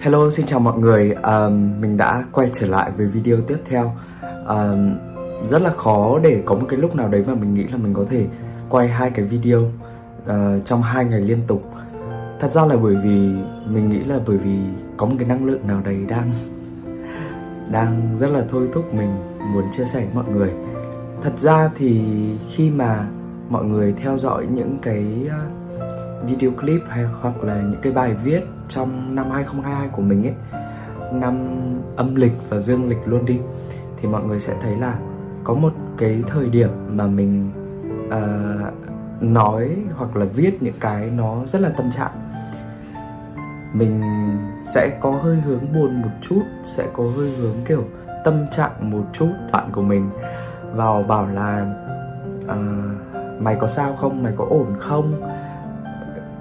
Hello, xin chào mọi người. Um, mình đã quay trở lại với video tiếp theo. Um, rất là khó để có một cái lúc nào đấy mà mình nghĩ là mình có thể quay hai cái video uh, trong hai ngày liên tục. Thật ra là bởi vì mình nghĩ là bởi vì có một cái năng lượng nào đấy đang đang rất là thôi thúc mình muốn chia sẻ với mọi người. Thật ra thì khi mà mọi người theo dõi những cái uh, video clip hay hoặc là những cái bài viết trong năm 2022 của mình ấy năm âm lịch và dương lịch luôn đi thì mọi người sẽ thấy là có một cái thời điểm mà mình uh, nói hoặc là viết những cái nó rất là tâm trạng. Mình sẽ có hơi hướng buồn một chút sẽ có hơi hướng kiểu tâm trạng một chút. Bạn của mình vào bảo là uh, mày có sao không? Mày có ổn không?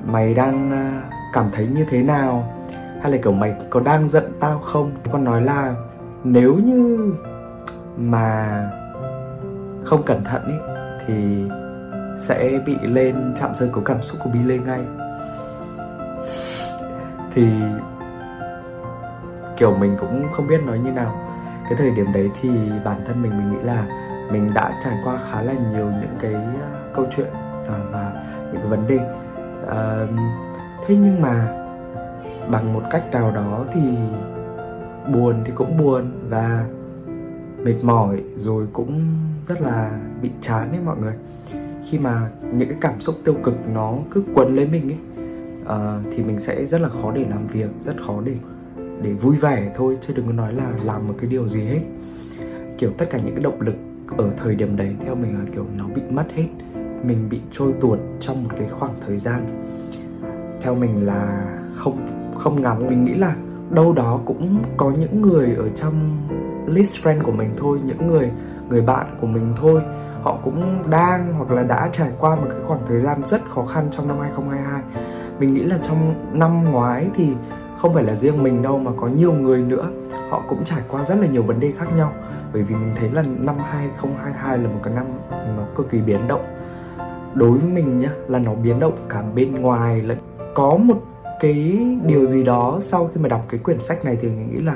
Mày đang à, cảm thấy như thế nào? Hay là, kiểu, mày có đang giận tao không? Con nói là nếu như mà không cẩn thận ấy thì sẽ bị lên chạm rơi của cảm xúc của bi lên ngay. Thì kiểu mình cũng không biết nói như nào. Cái thời điểm đấy thì bản thân mình mình nghĩ là mình đã trải qua khá là nhiều những cái à, câu chuyện à, và những cái vấn đề uh, thế nhưng mà bằng một cách nào đó thì buồn thì cũng buồn và mệt mỏi rồi cũng rất là bị chán ấy mọi người. Khi mà những cái cảm xúc tiêu cực nó cứ quấn lấy mình ấy uh, thì mình sẽ rất là khó để làm việc rất khó để để vui vẻ thôi chứ đừng có nói là làm một cái điều gì hết. Kiểu tất cả những cái động lực ở thời điểm đấy theo mình là kiểu nó bị mất hết mình bị trôi tuột trong một cái khoảng thời gian. Theo mình là không không ngắn mình nghĩ là đâu đó cũng có những người ở trong list friend của mình thôi, những người người bạn của mình thôi. Họ cũng đang hoặc là đã trải qua một cái khoảng thời gian rất khó khăn trong năm 2022 mình nghĩ là trong năm ngoái thì không phải là riêng mình đâu mà có nhiều người nữa. Họ cũng trải qua rất là nhiều vấn đề khác nhau. Bởi vì mình thấy là năm 2022 là một cái năm nó cực kỳ biến động đối với mình nhá là nó biến động cả bên ngoài lẫn có một cái điều gì đó sau khi mà đọc cái quyển sách này thì mình nghĩ là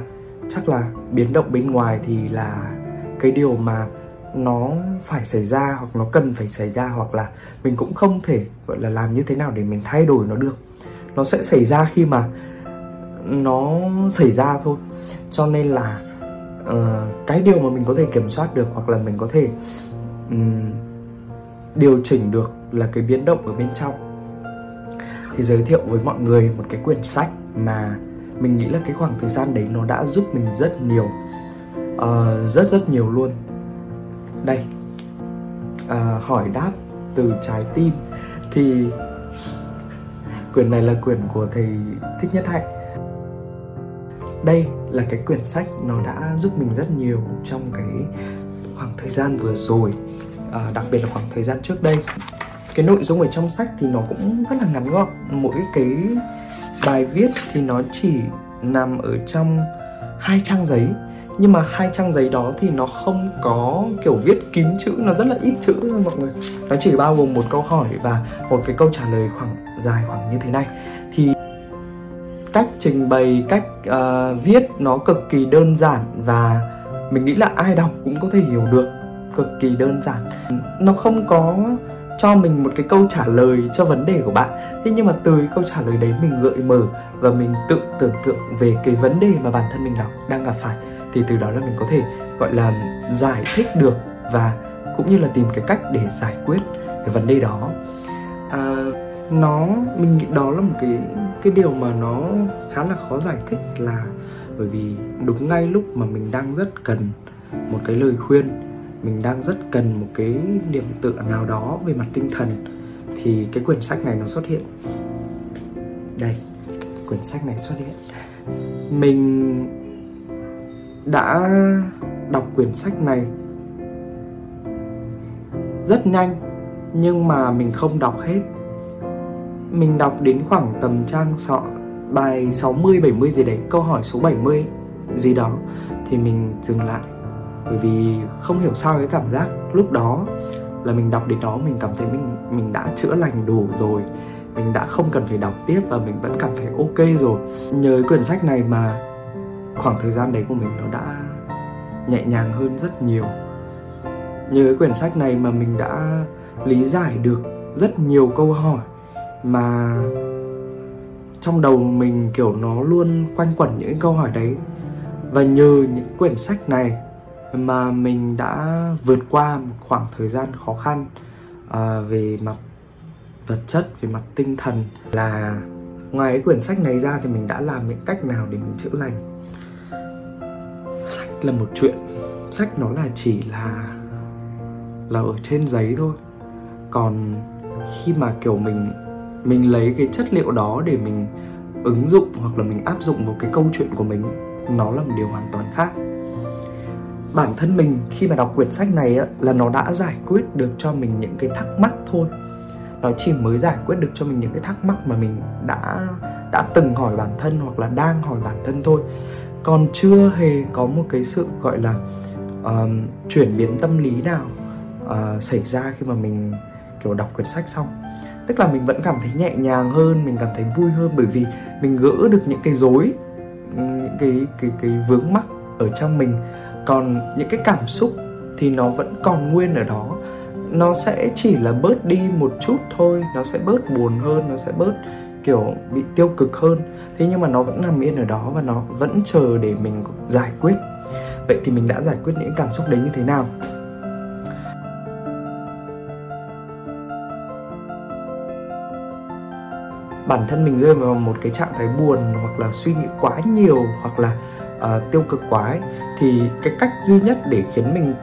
chắc là biến động bên ngoài thì là cái điều mà nó phải xảy ra hoặc nó cần phải xảy ra hoặc là mình cũng không thể gọi là làm như thế nào để mình thay đổi nó được. Nó sẽ xảy ra khi mà nó xảy ra thôi. Cho nên là uh, cái điều mà mình có thể kiểm soát được hoặc là mình có thể um, điều chỉnh được là cái biến động ở bên trong. Thì giới thiệu với mọi người một cái quyển sách mà mình nghĩ là cái khoảng thời gian đấy nó đã giúp mình rất nhiều uh, rất rất nhiều luôn. Đây uh, hỏi đáp từ trái tim. Thì quyển này là quyển của thầy thích nhất hạnh. Đây là cái quyển sách nó đã giúp mình rất nhiều trong cái khoảng thời gian vừa rồi à, đặc biệt là khoảng thời gian trước đây. Cái nội dung ở trong sách thì nó cũng rất là ngắn gọn. Mỗi cái bài viết thì nó chỉ nằm ở trong hai trang giấy. Nhưng mà hai trang giấy đó thì nó không có kiểu viết kín chữ nó rất là ít chữ thôi mọi người. Nó chỉ bao gồm một câu hỏi và một cái câu trả lời khoảng dài khoảng như thế này. Thì cách trình bày cách uh, viết nó cực kỳ đơn giản và mình nghĩ là ai đọc cũng có thể hiểu được cực kỳ đơn giản. Nó không có cho mình một cái câu trả lời cho vấn đề của bạn. Thế nhưng mà từ cái câu trả lời đấy mình gợi mở và mình tự tưởng tượng về cái vấn đề mà bản thân mình đọc đang gặp phải thì từ đó là mình có thể gọi là giải thích được và cũng như là tìm cái cách để giải quyết cái vấn đề đó. À, nó mình nghĩ đó là một cái cái điều mà nó khá là khó giải thích là bởi vì đúng ngay lúc mà mình đang rất cần một cái lời khuyên mình đang rất cần một cái điểm tựa nào đó về mặt tinh thần thì cái quyển sách này nó xuất hiện. Đây quyển sách này xuất hiện. Mình đã đọc quyển sách này rất nhanh nhưng mà mình không đọc hết. Mình đọc đến khoảng tầm trang sọ bài 60 70 gì đấy, câu hỏi số 70 gì đó thì mình dừng lại bởi vì không hiểu sao cái cảm giác lúc đó là mình đọc đến đó, mình cảm thấy mình mình đã chữa lành đủ rồi. Mình đã không cần phải đọc tiếp và mình vẫn cảm thấy ok rồi. Nhờ cái quyển sách này mà khoảng thời gian đấy của mình nó đã nhẹ nhàng hơn rất nhiều. Nhờ cái quyển sách này mà mình đã lý giải được rất nhiều câu hỏi mà trong đầu mình, kiểu, nó luôn quanh quẩn những câu hỏi đấy. Và nhờ những quyển sách này mà mình đã vượt qua một khoảng thời gian khó khăn à, về mặt vật chất về mặt tinh thần là ngoài cái quyển sách này ra thì mình đã làm những cách nào để mình chữa lành? Sách là một chuyện sách nó là chỉ là là ở trên giấy thôi. Còn khi mà kiểu mình mình lấy cái chất liệu đó để mình ứng dụng hoặc là mình áp dụng vào cái câu chuyện của mình nó là một điều hoàn toàn khác bản thân mình khi mà đọc quyển sách này á, là nó đã giải quyết được cho mình những cái thắc mắc thôi. Nó chỉ mới giải quyết được cho mình những cái thắc mắc mà mình đã đã từng hỏi bản thân hoặc là đang hỏi bản thân thôi. Còn chưa hề có một cái sự gọi là uh, chuyển biến tâm lý nào uh, xảy ra khi mà mình kiểu đọc quyển sách xong. Tức là mình vẫn cảm thấy nhẹ nhàng hơn mình cảm thấy vui hơn bởi vì mình gỡ được những cái rối những cái cái cái vướng mắc ở trong mình còn những cái cảm xúc thì nó vẫn còn nguyên ở đó. Nó sẽ chỉ là bớt đi một chút thôi, nó sẽ bớt buồn hơn, nó sẽ bớt, kiểu, bị tiêu cực hơn. Thế nhưng mà nó vẫn nằm yên ở đó và nó vẫn chờ để mình giải quyết. Vậy thì mình đã giải quyết những cảm xúc đấy như thế nào? Bản thân mình rơi vào một cái trạng thái buồn hoặc là suy nghĩ quá nhiều hoặc là uh, tiêu cực quá ấy, thì cái cách duy nhất để khiến mình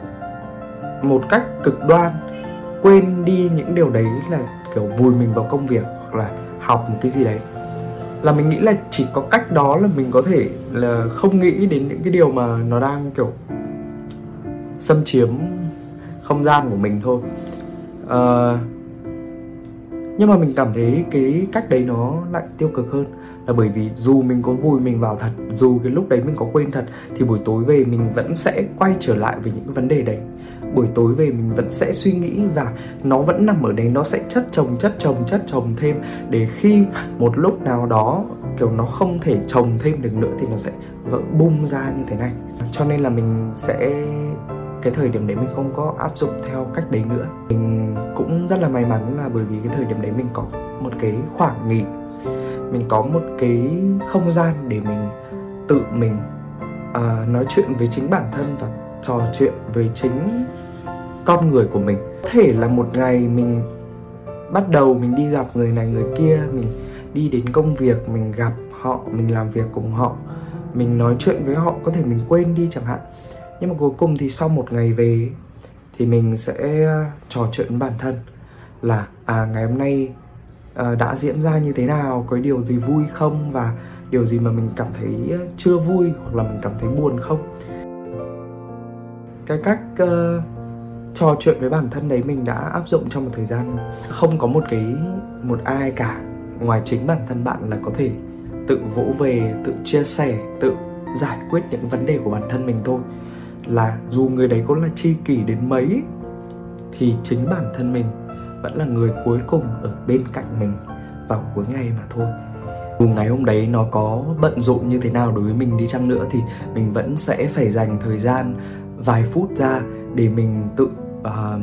một cách cực đoan quên đi những điều đấy là kiểu vùi mình vào công việc hoặc là học một cái gì đấy. Là mình nghĩ là chỉ có cách đó là mình có thể là không nghĩ đến những cái điều mà nó đang kiểu xâm chiếm không gian của mình thôi. Uh, nhưng mà mình cảm thấy cái cách đấy nó lại tiêu cực hơn. Là bởi vì dù mình có vùi mình vào thật, dù cái lúc đấy mình có quên thật, thì buổi tối về mình vẫn sẽ quay trở lại về những cái vấn đề đấy. Buổi tối về mình vẫn sẽ suy nghĩ và nó vẫn nằm ở đấy, nó sẽ chất chồng chất chồng chất chồng thêm. Để khi một lúc nào đó, kiểu, nó không thể trồng thêm được nữa thì nó sẽ vỡ bung ra như thế này. Cho nên là mình sẽ cái thời điểm đấy mình không có áp dụng theo cách đấy nữa. Mình cũng rất là may mắn là bởi vì cái thời điểm đấy mình có một cái khoảng nghỉ. Mình có một cái không gian để mình tự mình uh, nói chuyện với chính bản thân và trò chuyện với chính con người của mình. Có thể là một ngày mình bắt đầu mình đi gặp người này người kia mình đi đến công việc mình gặp họ mình làm việc cùng họ mình nói chuyện với họ có thể mình quên đi chẳng hạn nhưng mà cuối cùng thì sau một ngày về thì mình sẽ ờ, trò chuyện với bản thân là à ngày hôm nay à, đã diễn ra như thế nào có điều gì vui không và điều gì mà mình cảm thấy ờ, chưa vui hoặc là mình cảm thấy buồn không. Cái cách uh, trò chuyện với bản thân đấy mình đã áp dụng trong một thời gian không có một cái một ai cả. Ngoài chính bản thân bạn là có thể tự vỗ về tự chia sẻ tự giải quyết những vấn đề của bản thân mình thôi là dù người đấy có là chi kỷ đến mấy thì chính bản thân mình vẫn là người cuối cùng ở bên cạnh mình vào cuối ngày mà thôi. Dù ngày hôm đấy nó có bận rộn như thế nào đối với mình đi chăng nữa thì mình vẫn sẽ phải dành thời gian vài phút ra để mình tự uh,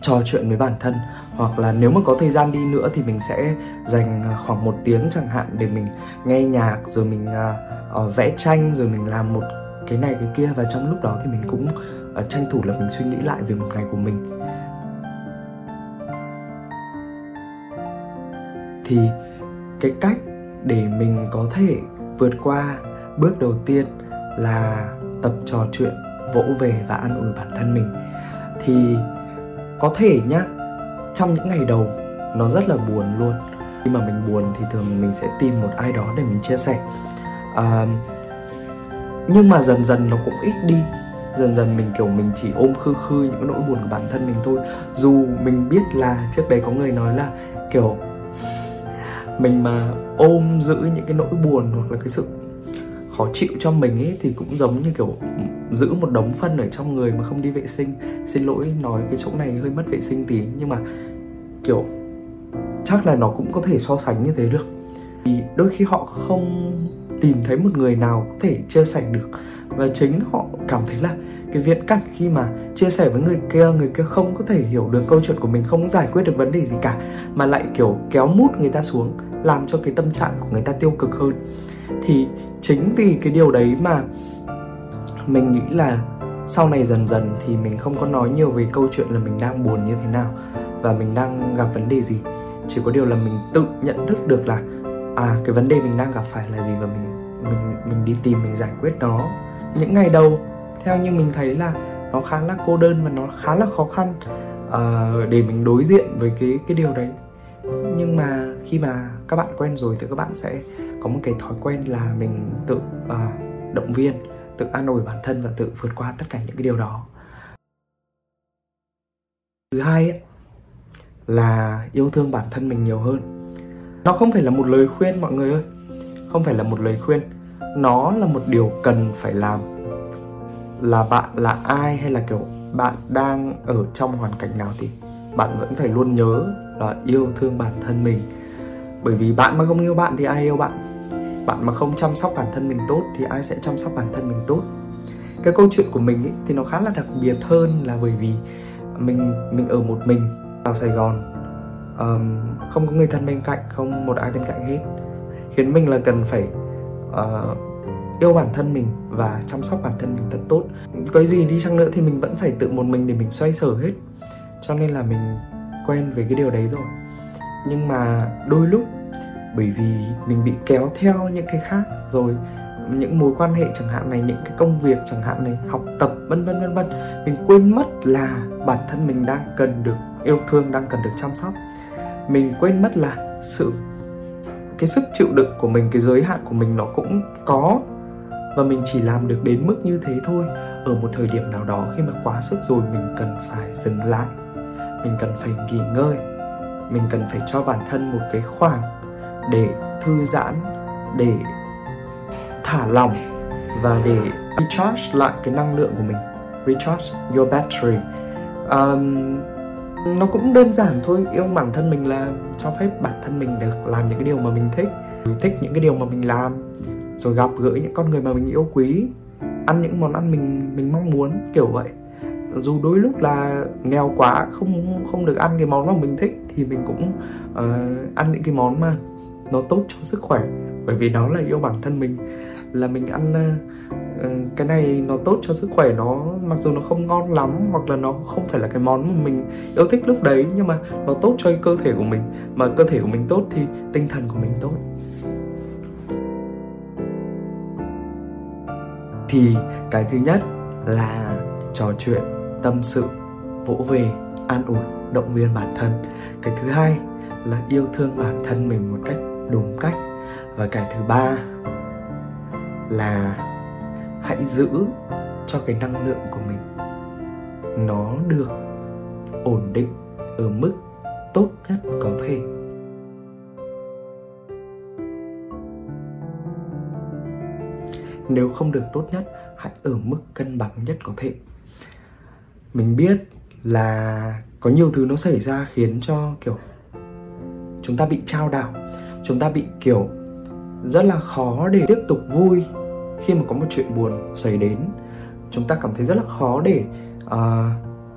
trò chuyện với bản thân. Hoặc là nếu mà có thời gian đi nữa thì mình sẽ dành khoảng một tiếng chẳng hạn để mình nghe nhạc rồi mình uh, uh, vẽ tranh rồi mình làm một cái này cái kia. Và trong lúc đó thì mình cũng uh, tranh thủ là mình suy nghĩ lại về một ngày của mình. Thì cái cách để mình có thể vượt qua bước đầu tiên là tập trò chuyện vỗ về và an ủi bản thân mình. Thì có thể nhá trong những ngày đầu nó rất là buồn luôn. Khi mà mình buồn thì thường mình sẽ tìm một ai đó để mình chia sẻ. À, nhưng mà dần dần nó cũng ít đi. Dần dần mình, kiểu, mình chỉ ôm khư khư những cái nỗi buồn của bản thân mình thôi. Dù mình biết là trước đây có người nói là, kiểu, mình mà ôm giữ những cái nỗi buồn hoặc là cái sự khó chịu cho mình ấy, thì cũng giống như, kiểu, giữ một đống phân ở trong người mà không đi vệ sinh. Xin lỗi, nói cái chỗ này hơi mất vệ sinh tí, nhưng mà, kiểu, chắc là nó cũng có thể so sánh như thế được. Thì đôi khi họ không tìm thấy một người nào có thể chia sẻ được. Và chính họ cảm thấy là cái viễn cảnh khi mà chia sẻ với người kia người kia không có thể hiểu được câu chuyện của mình, không giải quyết được vấn đề gì cả, mà lại kiểu kéo mút người ta xuống, làm cho cái tâm trạng của người ta tiêu cực hơn. Thì chính vì cái điều đấy mà mình nghĩ là sau này dần dần thì mình không có nói nhiều về câu chuyện là mình đang buồn như thế nào và mình đang gặp vấn đề gì. Chỉ có điều là mình tự nhận thức được là à cái vấn đề mình đang gặp phải là gì và mình mình mình đi tìm mình giải quyết nó những ngày đầu theo như mình thấy là nó khá là cô đơn và nó khá là khó khăn uh, để mình đối diện với cái cái điều đấy. Nhưng mà khi mà các bạn quen rồi thì các bạn sẽ có một cái thói quen là mình tự uh, động viên tự an ủi bản thân và tự vượt qua tất cả những cái điều đó. Thứ hai ấy, là yêu thương bản thân mình nhiều hơn. Nó không phải là một lời khuyên mọi người ơi không phải là một lời khuyên. Nó là một điều cần phải làm. Là bạn là ai hay là kiểu bạn đang ở trong hoàn cảnh nào thì bạn vẫn phải luôn nhớ là yêu thương bản thân mình. Bởi vì bạn mà không yêu bạn thì ai yêu bạn? Bạn mà không chăm sóc bản thân mình tốt thì ai sẽ chăm sóc bản thân mình tốt? Cái câu chuyện của mình ấy, thì nó khá là đặc biệt hơn là bởi vì mình mình ở một mình vào Sài Gòn. Um, không có người thân bên cạnh không một ai bên cạnh hết khiến mình là cần phải uh, yêu bản thân mình và chăm sóc bản thân mình thật tốt. Có gì đi chăng nữa thì mình vẫn phải tự một mình để mình xoay sở hết. Cho nên là mình quen với cái điều đấy rồi. Nhưng mà đôi lúc bởi vì mình bị kéo theo những cái khác rồi những mối quan hệ chẳng hạn này những cái công việc chẳng hạn này học tập vân vân vân vân mình quên mất là bản thân mình đang cần được yêu thương đang cần được chăm sóc. Mình quên mất là sự cái sức chịu đựng của mình cái giới hạn của mình nó cũng có. Và mình chỉ làm được đến mức như thế thôi. Ở một thời điểm nào đó khi mà quá sức rồi mình cần phải dừng lại. Mình cần phải nghỉ ngơi. Mình cần phải cho bản thân một cái khoảng để thư giãn để thả lỏng và để recharge lại cái năng lượng của mình. Recharge your battery. Um, nó cũng đơn giản thôi yêu bản thân mình là cho phép bản thân mình được làm những cái điều mà mình thích. Mình thích những cái điều mà mình làm rồi gặp gỡ những con người mà mình yêu quý ăn những món ăn mình mình mong muốn kiểu vậy. Dù đôi lúc là nghèo quá không không được ăn cái món mà mình thích thì mình cũng uh, ăn những cái món mà nó tốt cho sức khỏe. Bởi vì đó là yêu bản thân mình là mình ăn uh, Ờ, cái này nó tốt cho sức khỏe, nó, mặc dù nó không ngon lắm hoặc là nó không phải là cái món mà mình yêu thích lúc đấy, nhưng mà nó tốt cho cơ thể của mình. Mà cơ thể của mình tốt thì tinh thần của mình tốt. Thì cái thứ nhất là trò chuyện, tâm sự, vỗ về, an ủi, động viên bản thân. Cái thứ hai là yêu thương bản thân mình một cách đúng cách. Và cái thứ ba là hãy giữ cho cái năng lượng của mình nó được ổn định ở mức tốt nhất có thể. Nếu không được tốt nhất, hãy ở mức cân bằng nhất có thể. Mình biết là có nhiều thứ nó xảy ra khiến cho, kiểu, chúng ta bị trao đảo, chúng ta bị, kiểu, rất là khó để tiếp tục vui khi mà có một chuyện buồn xảy đến chúng ta cảm thấy rất là khó để uh,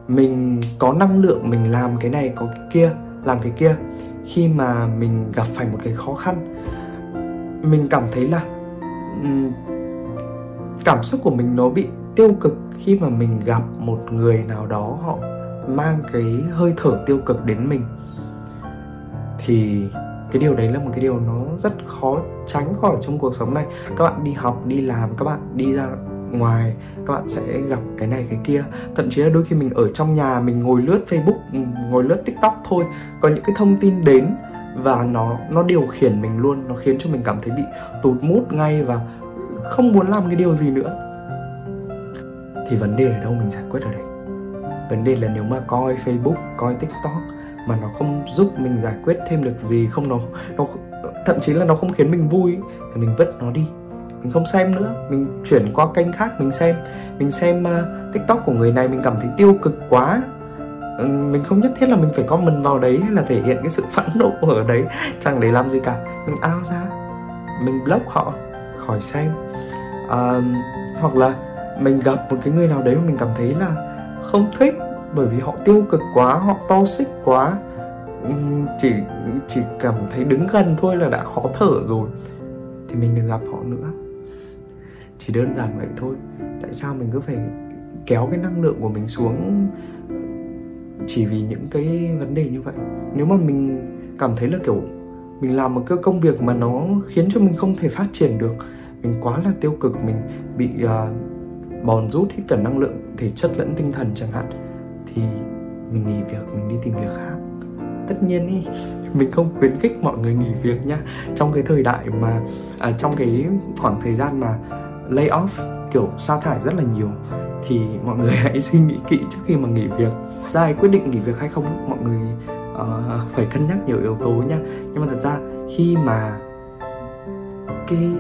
mình có năng lượng mình làm cái này có cái kia làm cái kia. Khi mà mình gặp phải một cái khó khăn mình cảm thấy là um, cảm xúc của mình nó bị tiêu cực khi mà mình gặp một người nào đó họ mang cái hơi thở tiêu cực đến mình. Thì cái điều đấy là một cái điều nó rất khó tránh khỏi trong cuộc sống này. Các bạn đi học, đi làm, các bạn đi ra ngoài, các bạn sẽ gặp cái này, cái kia. Thậm chí là đôi khi mình ở trong nhà, mình ngồi lướt facebook ừ, ngồi lướt tiktok thôi, có những cái thông tin đến và nó nó điều khiển mình luôn, nó khiến cho mình cảm thấy bị tụt mút ngay và không muốn làm cái điều gì nữa. Thì vấn đề ở đâu mình giải quyết ở đây? Vấn đề là nếu mà coi facebook, coi tiktok mà nó không giúp mình giải quyết thêm được gì không nó nó thậm chí là nó không khiến mình vui thì mình vứt nó đi. Mình không xem nữa mình chuyển qua kênh khác mình xem. Mình xem uh, tiktok của người này mình cảm thấy tiêu cực quá. Ừ, mình không nhất thiết là mình phải comment vào đấy hay là thể hiện cái sự phẫn nộ ở đấy chẳng để làm gì cả. Mình ao ra mình block họ khỏi xem. Uh, hoặc là mình gặp một cái người nào đấy mà mình cảm thấy là không thích bởi vì họ tiêu cực quá họ to xích quá chỉ chỉ cảm thấy đứng gần thôi là đã khó thở rồi. Thì mình đừng gặp họ nữa. Chỉ đơn giản vậy thôi. Tại sao mình cứ phải kéo cái năng lượng của mình xuống chỉ vì những cái vấn đề như vậy? Nếu mà mình cảm thấy là kiểu mình làm một cái công việc mà nó khiến cho mình không thể phát triển được mình quá là tiêu cực mình bị uh, bòn rút hết cả năng lượng thể chất lẫn tinh thần chẳng hạn thì mình nghỉ việc mình đi tìm việc khác. Tất nhiên ý, mình không khuyến khích mọi người nghỉ việc nha. Trong cái thời đại mà à, trong cái khoảng thời gian mà lay off kiểu sa thải rất là nhiều thì mọi người hãy suy nghĩ kỹ trước khi mà nghỉ việc. Ra quyết định nghỉ việc hay không mọi người uh, phải cân nhắc nhiều yếu tố nha. Nhưng mà thật ra khi mà cái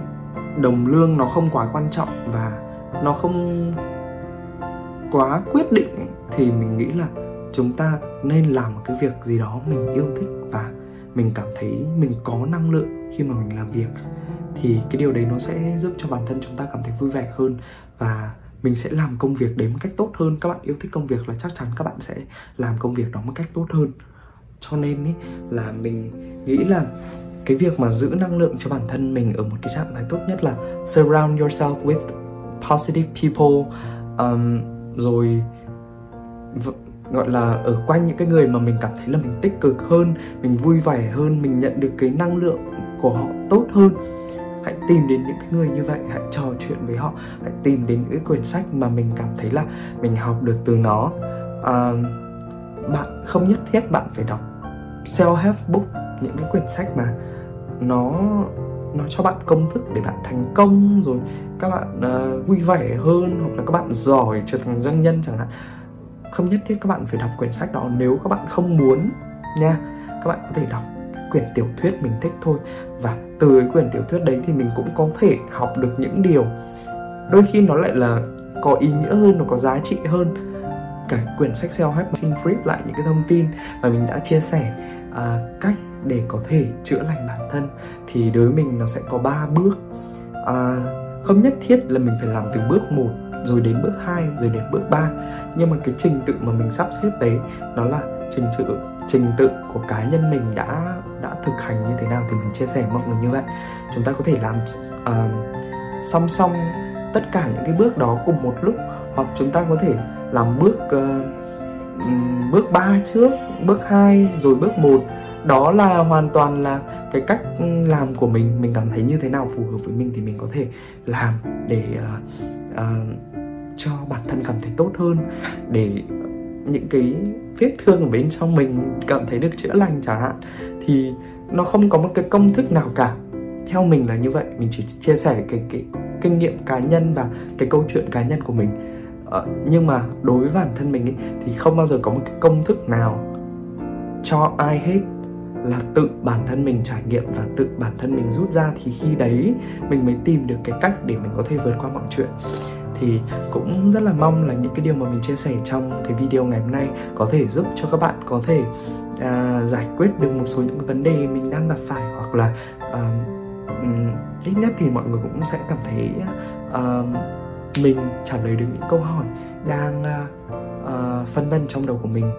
đồng lương nó không quá quan trọng và nó không quá quyết định thì mình nghĩ là chúng ta nên làm một cái việc gì đó mình yêu thích và mình cảm thấy mình có năng lượng khi mà mình làm việc. Thì cái điều đấy nó sẽ giúp cho bản thân chúng ta cảm thấy vui vẻ hơn và mình sẽ làm công việc đấy một cách tốt hơn. Các bạn yêu thích công việc là chắc chắn các bạn sẽ làm công việc đó một cách tốt hơn. Cho nên ý, là mình nghĩ là cái việc mà giữ năng lượng cho bản thân mình ở một cái trạng thái tốt nhất là surround yourself with positive people um, rồi gọi là ở quanh những cái người mà mình cảm thấy là mình tích cực hơn mình vui vẻ hơn mình nhận được cái năng lượng của họ tốt hơn. Hãy tìm đến những cái người như vậy hãy trò chuyện với họ hãy tìm đến những cái quyển sách mà mình cảm thấy là mình học được từ nó. À, bạn không nhất thiết bạn phải đọc self help book những cái quyển sách mà nó nó cho bạn công thức để bạn thành công rồi các bạn uh, vui vẻ hơn hoặc là các bạn giỏi trở thành doanh nhân chẳng hạn không nhất thiết các bạn phải đọc quyển sách đó. Nếu các bạn không muốn nha các bạn có thể đọc quyển tiểu thuyết mình thích thôi. Và từ quyển tiểu thuyết đấy thì mình cũng có thể học được những điều. Đôi khi nó lại là có ý nghĩa hơn nó có giá trị hơn. Cả quyển sách self help xin flip lại những cái thông tin mà mình đã chia sẻ à, cách để có thể chữa lành bản thân. Thì đối với mình nó sẽ có 3 bước. À, không nhất thiết là mình phải làm từ bước 1 rồi đến bước 2 rồi đến bước 3 nhưng mà cái trình tự mà mình sắp xếp đấy nó là trình tự trình tự của cá nhân mình đã đã thực hành như thế nào thì mình chia sẻ mọi người như vậy. Chúng ta có thể làm uh, song song tất cả những cái bước đó cùng một lúc hoặc chúng ta có thể làm bước uh, bước 3 trước bước 2 rồi bước 1 đó là hoàn toàn là cái cách ừ, làm của mình. Mình cảm thấy như thế nào phù hợp với mình thì mình có thể làm để uh, uh, cho bản thân cảm thấy tốt hơn để những cái vết thương ở bên trong mình cảm thấy được chữa lành chẳng hạn thì nó không có một cái công thức nào cả. Theo mình là như vậy mình chỉ chia sẻ cái cái kinh nghiệm cá nhân và cái câu chuyện cá nhân của mình. Ờ, nhưng mà đối với bản thân mình ấy, thì không bao giờ có một cái công thức nào cho ai hết là tự bản thân mình trải nghiệm và tự bản thân mình rút ra thì khi đấy mình mới tìm được cái cách để mình có thể vượt qua mọi chuyện thì cũng rất là mong là những cái điều mà mình chia sẻ trong cái video ngày hôm nay có thể giúp cho các bạn có thể uh, giải quyết được một số những vấn đề mình đang gặp phải hoặc là uh, ít nhất thì mọi người cũng sẽ cảm thấy uh, mình trả lời được những câu hỏi đang uh, uh, phân vân trong đầu của mình.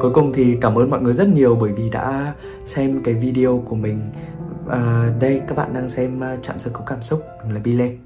Cuối cùng thì cảm ơn mọi người rất nhiều bởi vì đã xem cái video của mình. Uh, đây các bạn đang xem uh, chạm sơ có cảm xúc. Mình là Bi Lê.